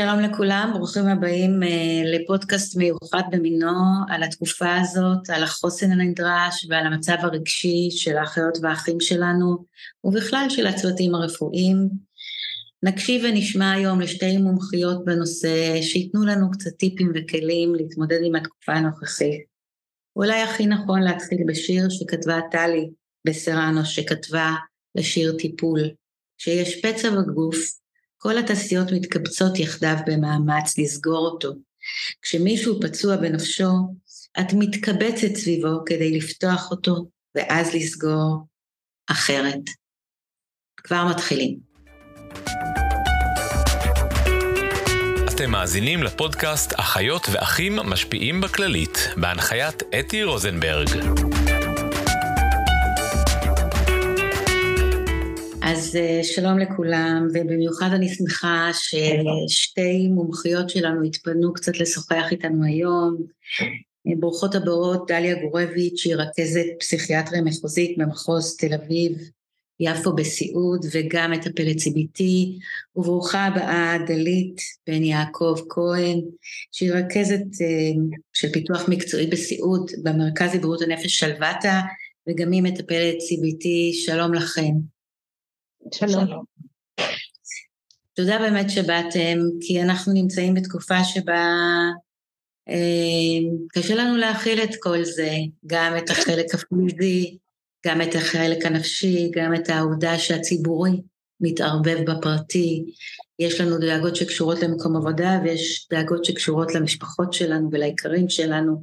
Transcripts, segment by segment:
שלום לכולם, ברוכים הבאים uh, לפודקאסט מיוחד במינו על התקופה הזאת, על החוסן הנדרש ועל המצב הרגשי של האחיות והאחים שלנו ובכלל של הצוותים הרפואיים. נקשיב ונשמע היום לשתי מומחיות בנושא שייתנו לנו קצת טיפים וכלים להתמודד עם התקופה הנוכחית. אולי הכי נכון להתחיל בשיר שכתבה טלי בסרנו, שכתבה לשיר טיפול. כשיש פצע בגוף, כל התעשיות מתקבצות יחדיו במאמץ לסגור אותו. כשמישהו פצוע בנפשו, את מתקבצת סביבו כדי לפתוח אותו, ואז לסגור אחרת. כבר מתחילים. אתם מאזינים לפודקאסט אחיות ואחים משפיעים בכללית, בהנחיית אתי רוזנברג. אז אה, שלום לכולם, ובמיוחד אני שמחה ששתי מומחיות שלנו התפנו קצת לשוחח איתנו היום. ברוכות הבאות, דליה גורביץ', שהיא רכזת פסיכיאטריה מחוזית במחוז תל אביב, יפו בסיעוד וגם מטפלת CBT, וברוכה הבאה דלית בן יעקב כהן, שהיא רכזת אה, של פיתוח מקצועי בסיעוד במרכז לבריאות הנפש שלוותה, וגם היא מטפלת CBT, שלום לכם. שלום. תודה באמת שבאתם, כי אנחנו נמצאים בתקופה שבה אה, קשה לנו להכיל את כל זה, גם את החלק הפיזי, גם את החלק הנפשי, גם את העובדה שהציבורי מתערבב בפרטי. יש לנו דאגות שקשורות למקום עבודה ויש דאגות שקשורות למשפחות שלנו ולעיקרים שלנו,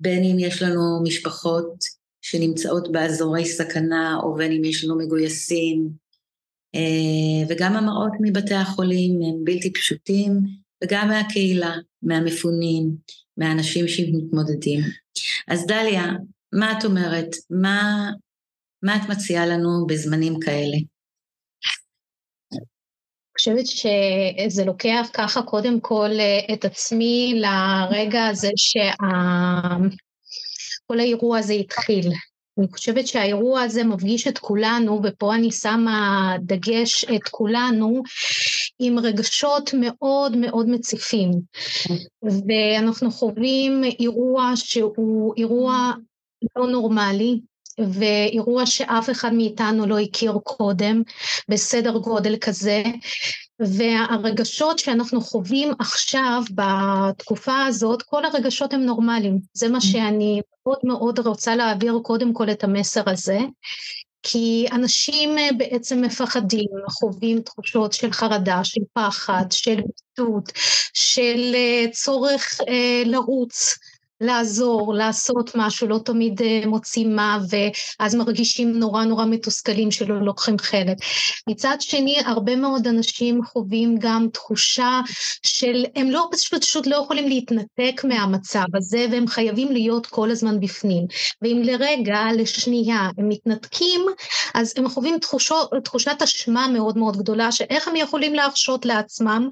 בין אם יש לנו משפחות שנמצאות באזורי סכנה או בין אם יש לנו מגויסים וגם המראות מבתי החולים הם בלתי פשוטים, וגם מהקהילה, מהמפונים, מהאנשים שמתמודדים. אז דליה, מה את אומרת? מה, מה את מציעה לנו בזמנים כאלה? אני חושבת שזה לוקח ככה קודם כל אה, את עצמי לרגע הזה שכל האירוע הזה התחיל. אני חושבת שהאירוע הזה מפגיש את כולנו, ופה אני שמה דגש את כולנו, עם רגשות מאוד מאוד מציפים. ואנחנו חווים אירוע שהוא אירוע לא נורמלי, ואירוע שאף אחד מאיתנו לא הכיר קודם בסדר גודל כזה, והרגשות שאנחנו חווים עכשיו בתקופה הזאת, כל הרגשות הם נורמליים. זה מה mm. שאני מאוד מאוד רוצה להעביר קודם כל את המסר הזה. כי אנשים אה, בעצם מפחדים, חווים תחושות של חרדה, של פחד, של ביטות, של אה, צורך אה, לרוץ, לעזור, לעשות משהו, לא תמיד אה, מוצאים מה, ואז מרגישים נורא נורא מתוסכלים שלא לוקחים חלק. מצד שני, הרבה מאוד אנשים חווים גם תחושה של, הם לא פשוט לא יכולים להתנתק מהמצב הזה, והם חייבים להיות כל הזמן בפנים. ואם לרגע, לשנייה, הם מתנתקים, אז הם חווים תחושו, תחושת אשמה מאוד מאוד גדולה, שאיך הם יכולים להרשות לעצמם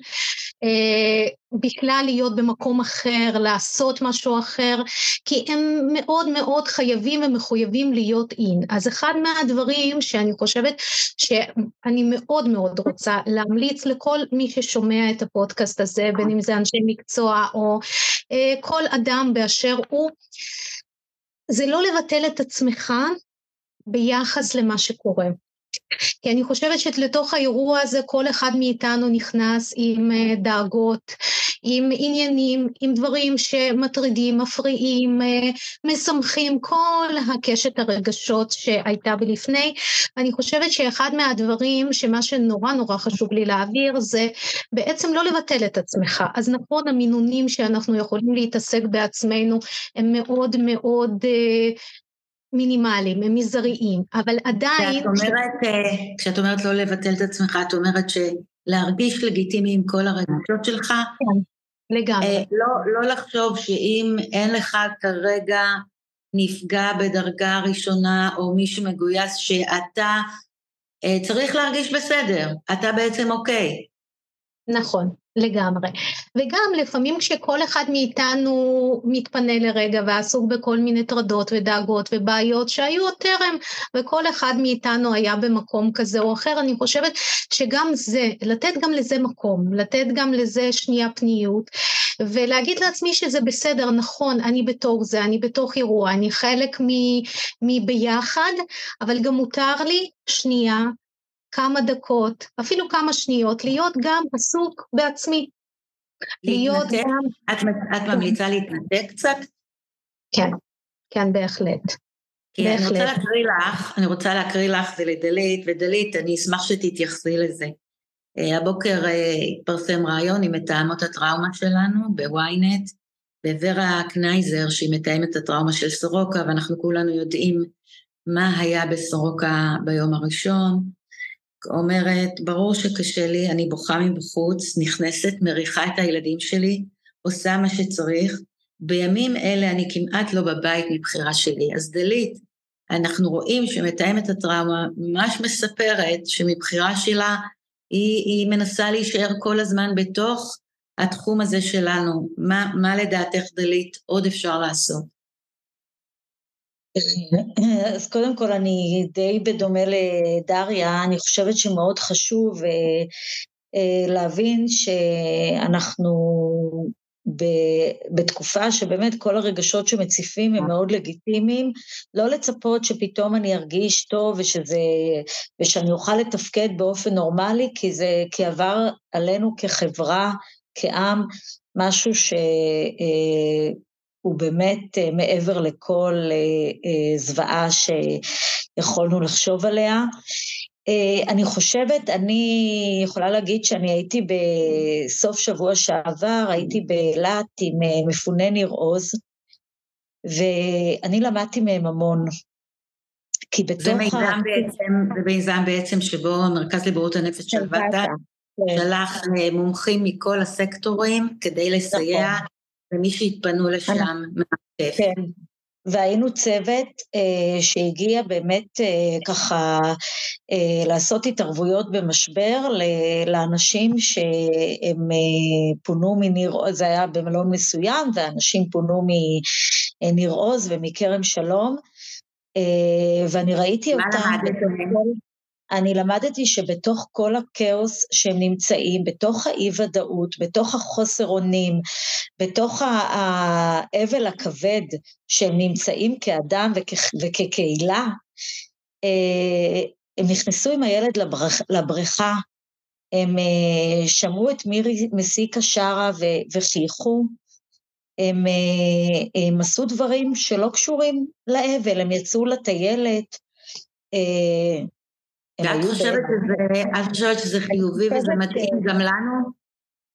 אה, בכלל להיות במקום אחר, לעשות משהו אחר, כי הם מאוד מאוד חייבים ומחויבים להיות אין. אז אחד מהדברים שאני חושבת שאני מאוד מאוד רוצה להמליץ לכל מי ששומע את הפודקאסט הזה, בין אם זה אנשי מקצוע או אה, כל אדם באשר הוא, זה לא לבטל את עצמך ביחס למה שקורה. כי אני חושבת שלתוך האירוע הזה כל אחד מאיתנו נכנס עם אה, דאגות, עם עניינים, עם דברים שמטרידים, מפריעים, אה, משמחים, כל הקשת הרגשות שהייתה בלפני. אני חושבת שאחד מהדברים שמה שנורא נורא חשוב לי להעביר זה בעצם לא לבטל את עצמך. אז נכון, המינונים שאנחנו יכולים להתעסק בעצמנו הם מאוד מאוד אה, מינימליים, הם מזעריים, אבל עדיין... כשאת אומרת, אה, כשאת אומרת לא לבטל את עצמך, את אומרת שלהרגיש לגיטימי עם כל הרגשות שלך? כן, לגמרי. אה, לא, לא לחשוב שאם אין לך כרגע נפגע בדרגה ראשונה או מישהו מגויס שאתה אה, צריך להרגיש בסדר, אתה בעצם אוקיי. נכון, לגמרי. וגם לפעמים כשכל אחד מאיתנו מתפנה לרגע ועסוק בכל מיני טרדות ודאגות ובעיות שהיו עוד טרם, וכל אחד מאיתנו היה במקום כזה או אחר, אני חושבת שגם זה, לתת גם לזה מקום, לתת גם לזה שנייה פניות, ולהגיד לעצמי שזה בסדר, נכון, אני בתוך זה, אני בתוך אירוע, אני חלק מביחד, אבל גם מותר לי שנייה כמה דקות, אפילו כמה שניות, להיות גם עסוק בעצמי. להיות גם... את, את ממליצה להתנתק קצת? כן, כן, בהחלט. כי בהחלט. אני רוצה להקריא לך, אני רוצה להקריא לך ולדלית, ודלית, אני אשמח שתתייחסי לזה. אה, הבוקר אה, התפרסם ראיון עם מתאמות הטראומה שלנו בוויינט, ווורה קנייזר, שהיא מתאמת הטראומה של סורוקה, ואנחנו כולנו יודעים מה היה בסורוקה ביום הראשון, אומרת, ברור שקשה לי, אני בוכה מבחוץ, נכנסת, מריחה את הילדים שלי, עושה מה שצריך. בימים אלה אני כמעט לא בבית מבחירה שלי. אז דלית, אנחנו רואים שמתאמת הטראומה ממש מספרת שמבחירה שלה היא, היא מנסה להישאר כל הזמן בתוך התחום הזה שלנו. מה, מה לדעתך, דלית, עוד אפשר לעשות? אז קודם כל אני די בדומה לדריה, אני חושבת שמאוד חשוב אה, אה, להבין שאנחנו בתקופה שבאמת כל הרגשות שמציפים הם מאוד לגיטימיים, לא לצפות שפתאום אני ארגיש טוב ושזה, ושאני אוכל לתפקד באופן נורמלי, כי זה, כי עבר עלינו כחברה, כעם, משהו ש... הוא באמת אה, מעבר לכל אה, אה, זוועה שיכולנו לחשוב עליה. אני חושבת, אני יכולה להגיד שאני הייתי בסוף שבוע שעבר, הייתי באילת עם מפוני ניר עוז, ואני למדתי מהם המון. כי בתוך זה מיזם ה... בעצם, זה מיזם בעצם שבו המרכז לבריאות הנפש של ות"ת כן. שלח מומחים מכל הסקטורים כדי לסייע נכון. ומי שהתפנו לשם. כן, והיינו צוות אה, שהגיע באמת אה, ככה אה, לעשות התערבויות במשבר לאנשים שהם אה, פונו מניר עוז, זה היה במלון מסוים, ואנשים פונו מניר עוז ומכרם שלום, אה, ואני ראיתי אותם... מה למדת? אני למדתי שבתוך כל הכאוס שהם נמצאים, בתוך האי-ודאות, בתוך החוסר אונים, בתוך האבל הכבד שהם נמצאים כאדם וכ- וכקהילה, אה, הם נכנסו עם הילד לבריכה, לבריכה. הם אה, שמעו את מירי מסיקה שרה וחייכו, הם, אה, הם עשו דברים שלא קשורים לאבל, הם יצאו לטיילת, ואת חושבת, שזה, חושבת שזה חיובי וזה מתאים גם לנו?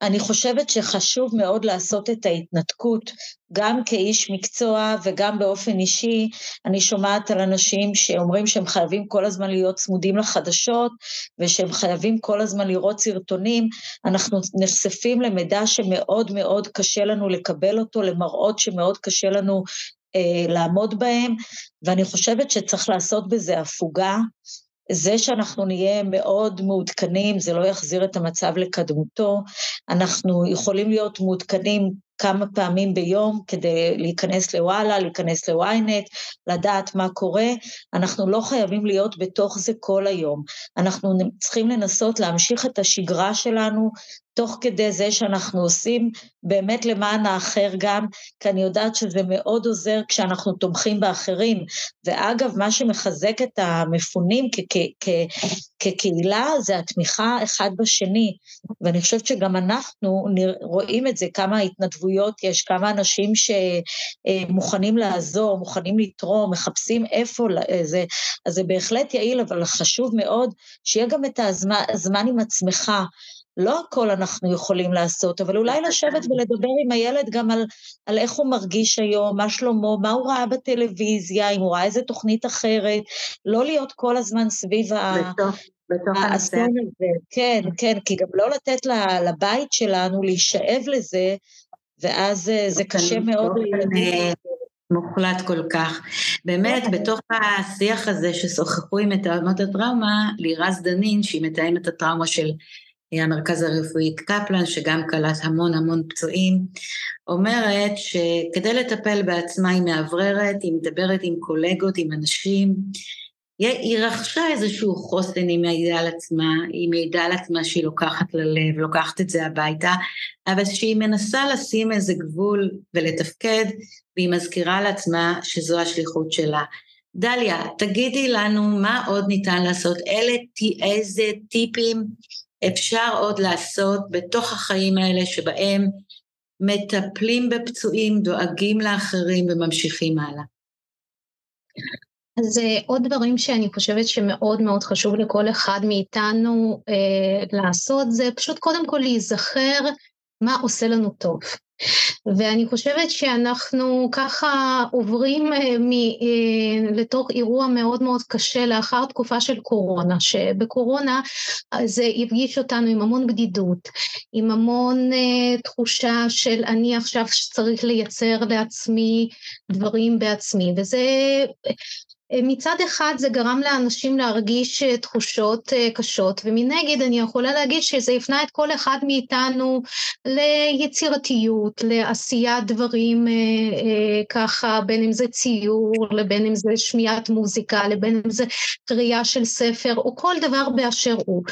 אני חושבת שחשוב מאוד לעשות את ההתנתקות, גם כאיש מקצוע וגם באופן אישי. אני שומעת על אנשים שאומרים שהם חייבים כל הזמן להיות צמודים לחדשות, ושהם חייבים כל הזמן לראות סרטונים. אנחנו נחשפים למידע שמאוד מאוד קשה לנו לקבל אותו, למראות שמאוד קשה לנו אה, לעמוד בהם, ואני חושבת שצריך לעשות בזה הפוגה. זה שאנחנו נהיה מאוד מעודכנים, זה לא יחזיר את המצב לקדמותו. אנחנו יכולים להיות מעודכנים כמה פעמים ביום כדי להיכנס לוואלה, להיכנס לוויינט, לדעת מה קורה. אנחנו לא חייבים להיות בתוך זה כל היום. אנחנו צריכים לנסות להמשיך את השגרה שלנו תוך כדי זה שאנחנו עושים באמת למען האחר גם, כי אני יודעת שזה מאוד עוזר כשאנחנו תומכים באחרים. ואגב, מה שמחזק את המפונים כקהילה זה התמיכה אחד בשני. ואני חושבת שגם אנחנו רואים את זה, כמה התנדבויות יש, כמה אנשים שמוכנים לעזור, מוכנים לתרום, מחפשים איפה זה, אז זה בהחלט יעיל, אבל חשוב מאוד שיהיה גם את הזמן, הזמן עם עצמך. לא הכל אנחנו יכולים לעשות, אבל אולי לשבת ולדבר עם הילד גם על, על איך הוא מרגיש היום, מה שלמה, מה הוא ראה בטלוויזיה, אם הוא ראה איזה תוכנית אחרת, לא להיות כל הזמן סביב האסון הזה. כן, כן, כי גם לא לתת לבית שלנו להישאב לזה, ואז אה, זה קשה מאוד לילדים. מוחלט כל כך. באמת, בתוך השיח הזה ששוחחו עם מתאמות הטראומה, לירז דנין, שהיא מתאמת הטראומה של המרכז הרפואי קפלן, שגם קלט המון המון פצועים, אומרת שכדי לטפל בעצמה היא מאווררת, היא מדברת עם קולגות, עם אנשים, היא רכשה איזשהו חוסן, היא מעידה על עצמה, היא מעידה על עצמה שהיא לוקחת ללב, לוקחת את זה הביתה, אבל שהיא מנסה לשים איזה גבול ולתפקד, והיא מזכירה לעצמה שזו השליחות שלה. דליה, תגידי לנו מה עוד ניתן לעשות, אלה איזה טיפים אפשר עוד לעשות בתוך החיים האלה שבהם מטפלים בפצועים, דואגים לאחרים וממשיכים הלאה. אז אה, עוד דברים שאני חושבת שמאוד מאוד חשוב לכל אחד מאיתנו אה, לעשות זה פשוט קודם כל להיזכר מה עושה לנו טוב. ואני חושבת שאנחנו ככה עוברים אה, מ, אה, לתוך אירוע מאוד מאוד קשה לאחר תקופה של קורונה, שבקורונה זה הפגיש אותנו עם המון בדידות, עם המון אה, תחושה של אני עכשיו צריך לייצר לעצמי דברים בעצמי, וזה מצד אחד זה גרם לאנשים להרגיש אה, תחושות אה, קשות, ומנגד אני יכולה להגיד שזה הפנה את כל אחד מאיתנו ליצירתיות, לעשיית דברים אה, ככה, בין אם זה ציור, לבין אם זה שמיעת מוזיקה, לבין אם זה קריאה של ספר, או כל דבר באשר הוא.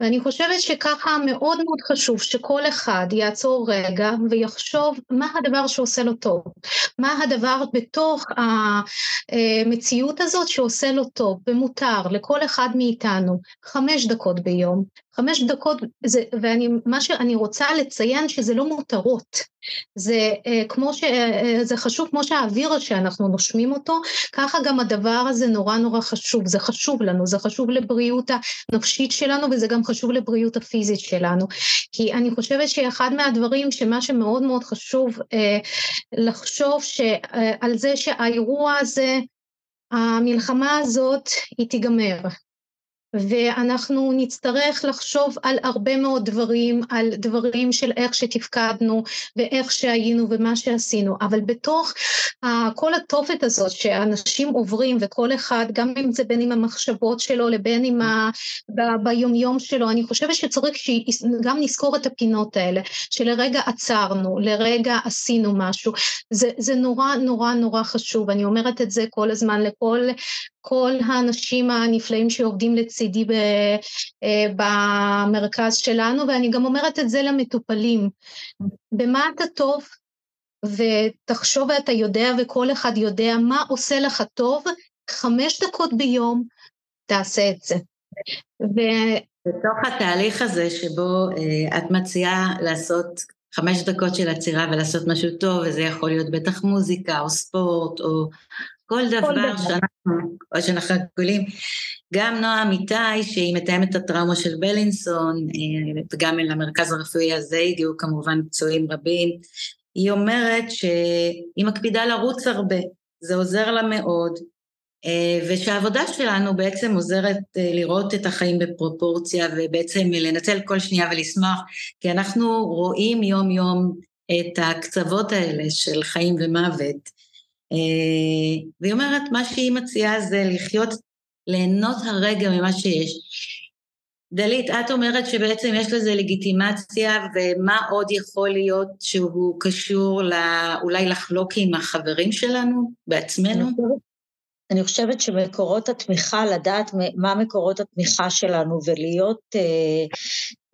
ואני חושבת שככה מאוד מאוד חשוב שכל אחד יעצור רגע ויחשוב מה הדבר שעושה לו טוב, מה הדבר בתוך המציאות הזאת שעושה לו טוב ומותר לכל אחד מאיתנו חמש דקות ביום, חמש דקות, זה, ואני, מה שאני רוצה לציין שזה לא מותרות, זה אה, כמו ש... אה, זה חשוב כמו שהאוויר שאנחנו נושמים אותו, ככה גם הדבר הזה נורא נורא חשוב, זה חשוב לנו, זה חשוב לבריאות הנפשית שלנו וזה גם חשוב לבריאות הפיזית שלנו, כי אני חושבת שאחד מהדברים שמה שמאוד מאוד חשוב אה, לחשוב ש, אה, על זה שהאירוע הזה המלחמה הזאת היא תיגמר, ואנחנו נצטרך לחשוב על הרבה מאוד דברים, על דברים של איך שתפקדנו ואיך שהיינו ומה שעשינו, אבל בתוך uh, כל התופת הזאת שאנשים עוברים וכל אחד, גם אם זה בין עם המחשבות שלו לבין עם ה... ב... ביומיום שלו, אני חושבת שצריך שגם נזכור את הפינות האלה, שלרגע עצרנו, לרגע עשינו משהו, זה, זה נורא נורא נורא חשוב, אני אומרת את זה כל הזמן לכל כל האנשים הנפלאים שעובדים לצידי אה, במרכז שלנו, ואני גם אומרת את זה למטופלים. במה אתה טוב? ותחשוב ואתה יודע וכל אחד יודע מה עושה לך טוב, חמש דקות ביום תעשה את זה. ו... בתוך התהליך הזה שבו uh, את מציעה לעשות חמש דקות של עצירה ולעשות משהו טוב, וזה יכול להיות בטח מוזיקה או ספורט או כל דבר, כל דבר. שאנחנו, או שאנחנו גולים, גם נועה אמיתי, שהיא מתאמת הטראומה של בלינסון, אה, וגם אל המרכז הרפואי הזה הגיעו כמובן פצועים רבים, היא אומרת שהיא מקפידה לרוץ הרבה, זה עוזר לה מאוד, אה, ושהעבודה שלנו בעצם עוזרת אה, לראות את החיים בפרופורציה ובעצם לנצל כל שנייה ולשמוח, כי אנחנו רואים יום יום את הקצוות האלה של חיים ומוות. אה, והיא אומרת, מה שהיא מציעה זה לחיות, ליהנות הרגע ממה שיש. דלית, את אומרת שבעצם יש לזה לגיטימציה, ומה עוד יכול להיות שהוא קשור לא, אולי לחלוק עם החברים שלנו, בעצמנו? אני חושבת שמקורות התמיכה, לדעת מה מקורות התמיכה שלנו ולהיות אה,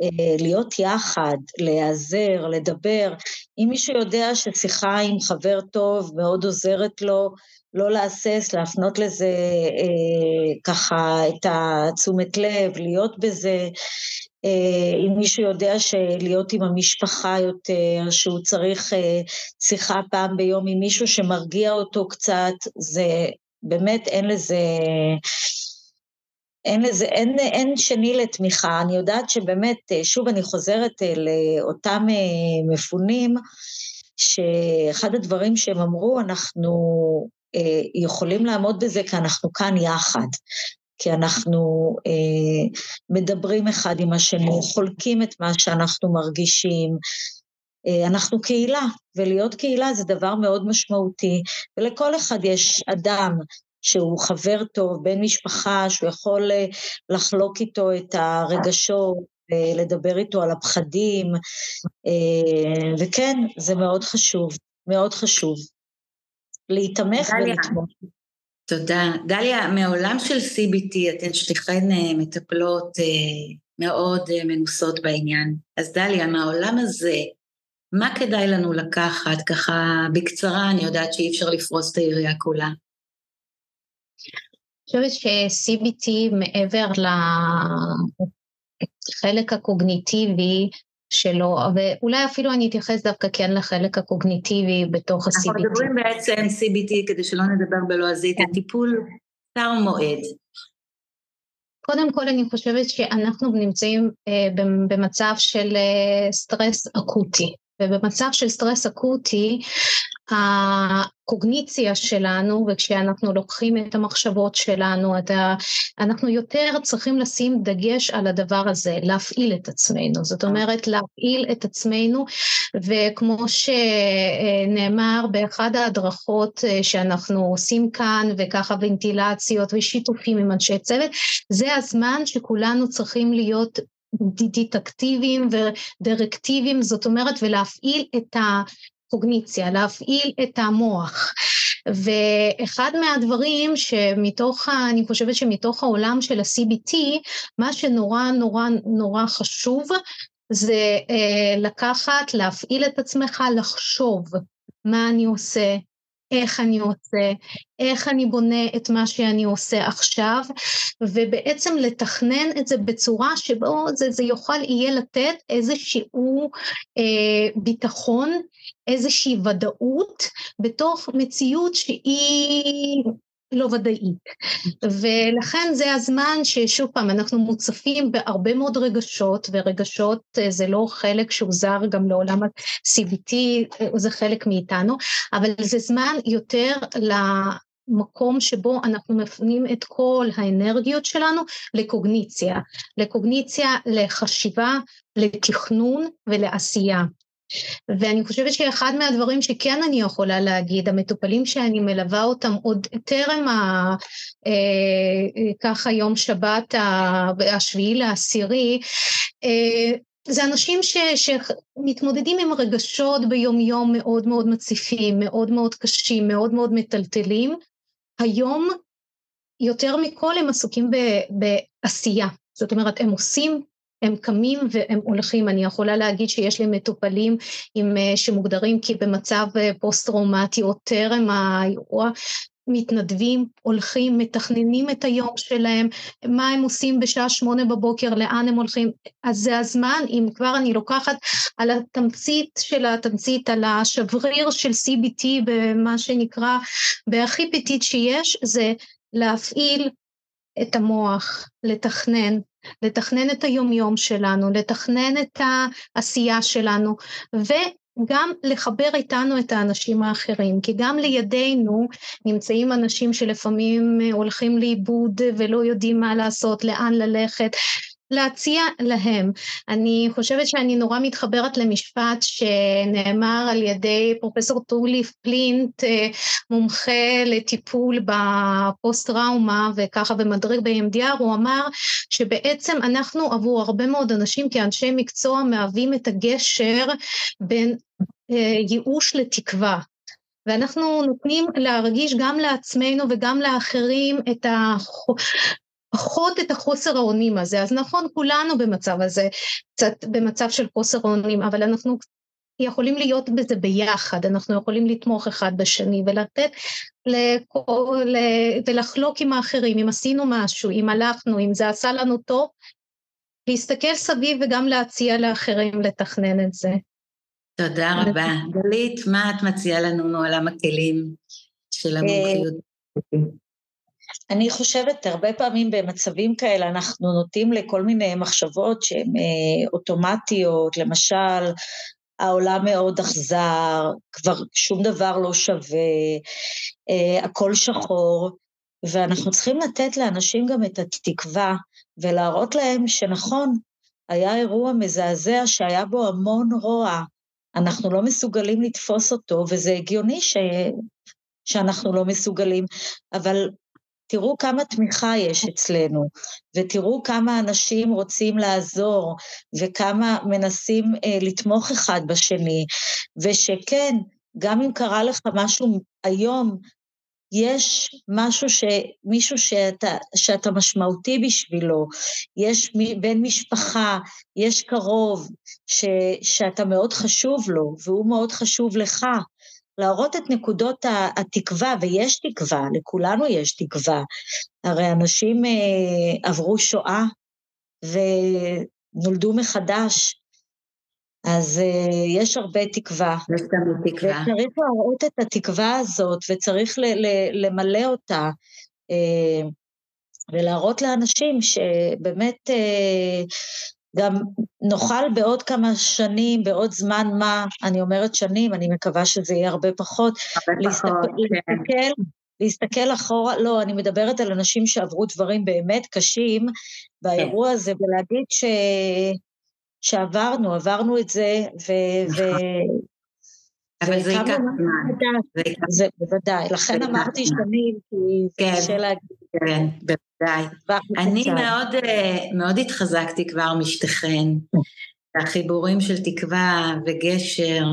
אה, להיות יחד, להיעזר, לדבר. אם מישהו יודע ששיחה עם חבר טוב מאוד עוזרת לו, לא להסס, להפנות לזה אה, ככה את התשומת לב, להיות בזה. אה, אם מישהו יודע שלהיות עם המשפחה יותר, שהוא צריך אה, שיחה פעם ביום עם מישהו שמרגיע אותו קצת, זה באמת אין לזה, אין לזה, אין, אין שני לתמיכה. אני יודעת שבאמת, שוב אני חוזרת לאותם אה, מפונים, שאחד הדברים שהם אמרו, אנחנו אה, יכולים לעמוד בזה כי אנחנו כאן יחד. כי אנחנו אה, מדברים אחד עם השני, חולקים את מה שאנחנו מרגישים, אה, אנחנו קהילה, ולהיות קהילה זה דבר מאוד משמעותי, ולכל אחד יש אדם שהוא חבר טוב, בן משפחה, שהוא יכול אה, לחלוק איתו את הרגשות, ולדבר איתו על הפחדים, וכן, זה מאוד חשוב, מאוד חשוב. להיתמך ולתמוך. תודה. דליה, מעולם של CBT אתן שתיכן מטפלות מאוד מנוסות בעניין. אז דליה, מהעולם הזה, מה כדאי לנו לקחת ככה בקצרה, אני יודעת שאי אפשר לפרוס את העירייה כולה. אני חושבת ש-CBT מעבר לחלק הקוגניטיבי שלו, ואולי אפילו אני אתייחס דווקא כן לחלק הקוגניטיבי בתוך ה-CBT. אנחנו מדברים בעצם CBT, כדי שלא נדבר בלועזית, כן. טיפול קצר מועד. קודם כל אני חושבת שאנחנו נמצאים אה, במצב של אה, סטרס אקוטי. ובמצב של סטרס אקוטי, הקוגניציה שלנו, וכשאנחנו לוקחים את המחשבות שלנו, את ה... אנחנו יותר צריכים לשים דגש על הדבר הזה, להפעיל את עצמנו. זאת אומרת, להפעיל את עצמנו, וכמו שנאמר באחד ההדרכות שאנחנו עושים כאן, וככה ונטילציות ושיתופים עם אנשי צוות, זה הזמן שכולנו צריכים להיות דיטקטיביים ודירקטיביים, זאת אומרת, ולהפעיל את הקוגניציה, להפעיל את המוח. ואחד מהדברים שמתוך, אני חושבת שמתוך העולם של ה-CBT, מה שנורא נורא נורא חשוב זה אה, לקחת, להפעיל את עצמך, לחשוב מה אני עושה, איך אני עושה, איך אני בונה את מה שאני עושה עכשיו, ובעצם לתכנן את זה בצורה שבו זה, זה יוכל יהיה לתת איזשהו אה, ביטחון, איזושהי ודאות בתוך מציאות שהיא לא ודאית. ולכן זה הזמן ששוב פעם אנחנו מוצפים בהרבה מאוד רגשות, ורגשות אה, זה לא חלק שהוא זר גם לעולם ה-CBT, אה, זה חלק מאיתנו, אבל זה זמן יותר למקום שבו אנחנו מפנים את כל האנרגיות שלנו לקוגניציה, לקוגניציה, לחשיבה, לתכנון ולעשייה. ואני חושבת שאחד מהדברים שכן אני יכולה להגיד, המטופלים שאני מלווה אותם עוד טרם ה... אה, ככה יום שבת השביעי לעשירי, אה, זה אנשים ש, שמתמודדים עם רגשות ביום יום מאוד מאוד מציפים, מאוד מאוד קשים, מאוד מאוד מטלטלים. היום יותר מכל הם עסוקים ב, בעשייה, זאת אומרת הם עושים הם קמים והם הולכים. אני יכולה להגיד שיש לי מטופלים עם, אה, שמוגדרים כי במצב אה, פוסט-טראומטי או טרם האירוע, מתנדבים, הולכים, מתכננים את היום שלהם, מה הם עושים בשעה שמונה בבוקר, לאן הם הולכים, אז זה הזמן, אם כבר אני לוקחת על התמצית של התמצית, על השבריר של CBT במה שנקרא, בהכי פתית שיש, זה להפעיל את המוח, לתכנן, לתכנן את היומיום שלנו, לתכנן את העשייה שלנו, וגם לחבר איתנו את האנשים האחרים, כי גם לידינו נמצאים אנשים שלפעמים הולכים לאיבוד ולא יודעים מה לעשות, לאן ללכת, להציע להם. אני חושבת שאני נורא מתחברת למשפט שנאמר על ידי פרופסור טולי פלינט, אה, מומחה לטיפול בפוסט-טראומה וככה במדריג ב-MDR, הוא אמר שבעצם אנחנו עבור הרבה מאוד אנשים כאנשי מקצוע מהווים את הגשר בין אה, ייאוש לתקווה. ואנחנו נותנים להרגיש גם לעצמנו וגם לאחרים את פחות את החוסר האונים הזה. אז נכון, כולנו במצב הזה, קצת במצב של חוסר האונים, אבל אנחנו יכולים להיות בזה ביחד, אנחנו יכולים לתמוך אחד בשני ולתת לכל, ולחלוק עם האחרים, אם עשינו משהו, אם הלכנו, אם זה עשה לנו טוב, להסתכל סביב וגם להציע לאחרים לתכנן את זה. תודה רבה. גלית, מה את מציעה לנו מעולם הכלים של המומחיות? אני חושבת, הרבה פעמים במצבים כאלה אנחנו נוטים לכל מיני מחשבות שהן אה, אוטומטיות, למשל, העולם מאוד אכזר, כבר שום דבר לא שווה, אה, הכל שחור, ואנחנו צריכים לתת לאנשים גם את התקווה ולהראות להם שנכון, היה אירוע מזעזע שהיה בו המון רוע, אנחנו לא מסוגלים לתפוס אותו, וזה הגיוני ש... שאנחנו לא מסוגלים, אבל תראו כמה תמיכה יש אצלנו, ותראו כמה אנשים רוצים לעזור, וכמה מנסים אה, לתמוך אחד בשני, ושכן, גם אם קרה לך משהו היום, יש משהו ש... מישהו שאתה, שאתה משמעותי בשבילו, יש בן משפחה, יש קרוב, ש, שאתה מאוד חשוב לו, והוא מאוד חשוב לך. להראות את נקודות התקווה, ויש תקווה, לכולנו יש תקווה. הרי אנשים אה, עברו שואה ונולדו מחדש, אז uh, יש הרבה תקווה. יש תמיד תקווה. וצריך להראות את התקווה הזאת, וצריך ל- ל- למלא אותה, uh, ולהראות לאנשים שבאמת uh, גם נוכל בעוד כמה שנים, בעוד זמן מה, אני אומרת שנים, אני מקווה שזה יהיה הרבה פחות, הרבה להסתכל, פחות, כן. להסתכל, להסתכל אחורה, לא, אני מדברת על אנשים שעברו דברים באמת קשים באירוע כן. הזה, ולהגיד ש... שעברנו, עברנו את זה, ו... ו... אבל זה ייקח זמן. זה זה בוודאי, לכן זה אמרתי. שנים, כי זה כן. קשה להגיד. כן, בוודאי. טווח אני. מאוד, אה, מאוד התחזקתי כבר משתיכן. החיבורים של תקווה וגשר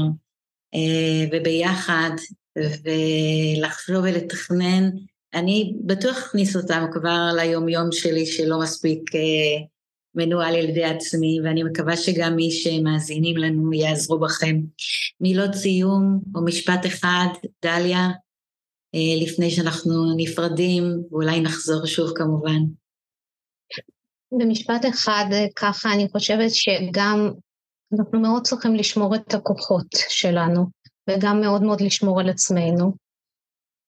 אה, וביחד, ולחשוב ולתכנן, אני בטוח אכניס אותם כבר ליומיום שלי שלא מספיק אה, מנוהל על ידי עצמי, ואני מקווה שגם מי שמאזינים לנו יעזרו בכם. מילות סיום או משפט אחד, דליה, לפני שאנחנו נפרדים, ואולי נחזור שוב כמובן. במשפט אחד, ככה אני חושבת שגם אנחנו מאוד צריכים לשמור את הכוחות שלנו, וגם מאוד מאוד לשמור על עצמנו.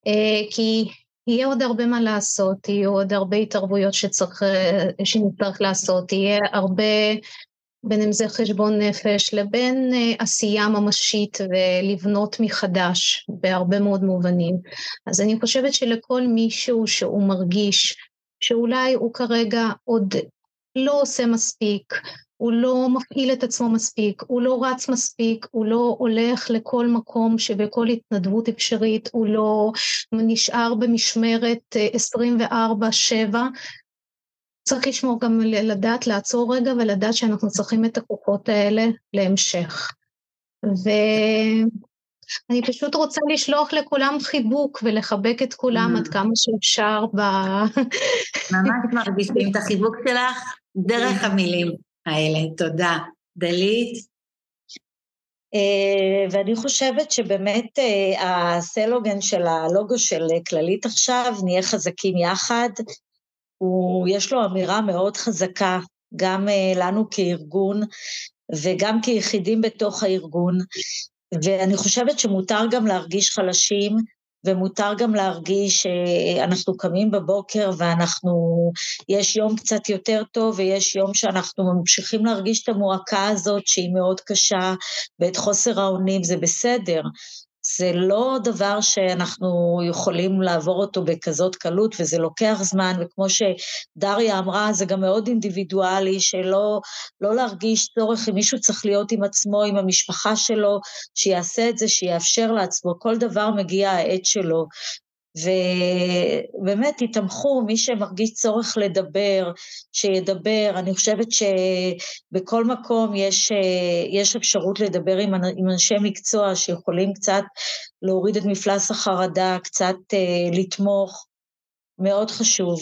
אה, כי יהיה עוד הרבה מה לעשות, יהיו עוד הרבה התערבויות שצריך, אה, שנצטרך לעשות, יהיה הרבה, בין אם זה חשבון נפש לבין אה, עשייה ממשית ולבנות מחדש בהרבה מאוד מובנים. אז אני חושבת שלכל מישהו שהוא מרגיש שאולי הוא כרגע עוד לא עושה מספיק, הוא לא מפעיל את עצמו מספיק, הוא לא רץ מספיק, הוא לא הולך לכל מקום שבכל התנדבות אפשרית, הוא לא נשאר במשמרת אה, 24-7. צריך לשמור גם לדעת לעצור רגע ולדעת שאנחנו צריכים את הכוחות האלה להמשך. ואני פשוט רוצה לשלוח לכולם חיבוק ולחבק את כולם Mm. עד כמה שאפשר ב... ממש מרגישים את החיבוק שלך דרך המילים האלה. תודה. דלית? אה, ואני חושבת שבאמת אה, הסלוגן של הלוגו של כללית עכשיו, נהיה חזקים יחד, הוא, יש לו אמירה מאוד חזקה, גם אה, לנו כארגון וגם כיחידים בתוך הארגון, ואני חושבת שמותר גם להרגיש חלשים, ומותר גם להרגיש שאנחנו קמים בבוקר ואנחנו, יש יום קצת יותר טוב ויש יום שאנחנו ממשיכים להרגיש את המועקה הזאת שהיא מאוד קשה ואת חוסר האונים, זה בסדר. זה לא דבר שאנחנו יכולים לעבור אותו בכזאת קלות וזה לוקח זמן, וכמו שדריה אמרה, זה גם מאוד אינדיבידואלי, שלא לא להרגיש צורך אם מישהו צריך להיות עם עצמו, עם המשפחה שלו, שיעשה את זה, שיאפשר לעצמו, כל דבר מגיע העת שלו. ובאמת תתמכו, מי שמרגיש צורך לדבר, שידבר. אני חושבת שבכל מקום יש, יש אפשרות לדבר עם, עם אנשי מקצוע שיכולים קצת להוריד את מפלס החרדה, קצת uh, לתמוך, מאוד חשוב.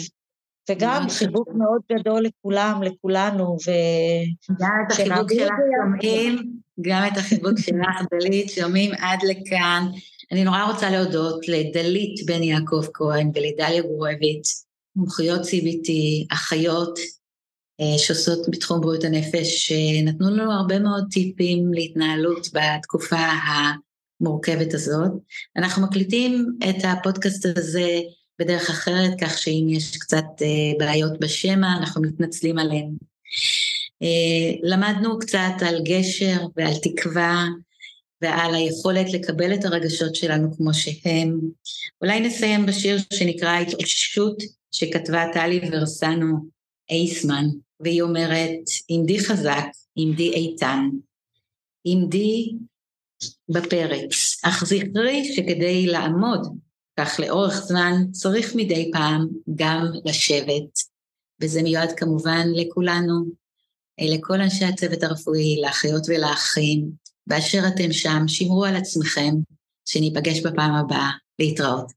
וגם חיבוק מאוד גדול לכולם, לכולנו, ו... גם את החיבוק שלך שומעים, גם את החיבוק שלך, דלית, שומעים עד לכאן. אני נורא רוצה להודות לדלית בן יעקב כהן ולדליה גורביץ, מומחיות CBT, אחיות אה, שעושות בתחום בריאות הנפש, שנתנו לנו הרבה מאוד טיפים להתנהלות בתקופה המורכבת הזאת. אנחנו מקליטים את הפודקאסט הזה בדרך אחרת, כך שאם יש קצת אה, בעיות בשמע, אנחנו מתנצלים עליהן. אה, למדנו קצת על גשר ועל תקווה ועל היכולת לקבל את הרגשות שלנו כמו שהם. אולי נסיים בשיר שנקרא התאוששות, שכתבה טלי ורסנו אייסמן, והיא אומרת, עמדי חזק, עמדי איתן, עמדי בפרץ, אך זכרי שכדי לעמוד כך לאורך זמן צריך מדי פעם גם לשבת, וזה מיועד כמובן לכולנו, לכל אנשי הצוות הרפואי, לאחיות ולאחים, באשר אתם שם, שמרו על עצמכם, שניפגש בפעם הבאה. להתראות.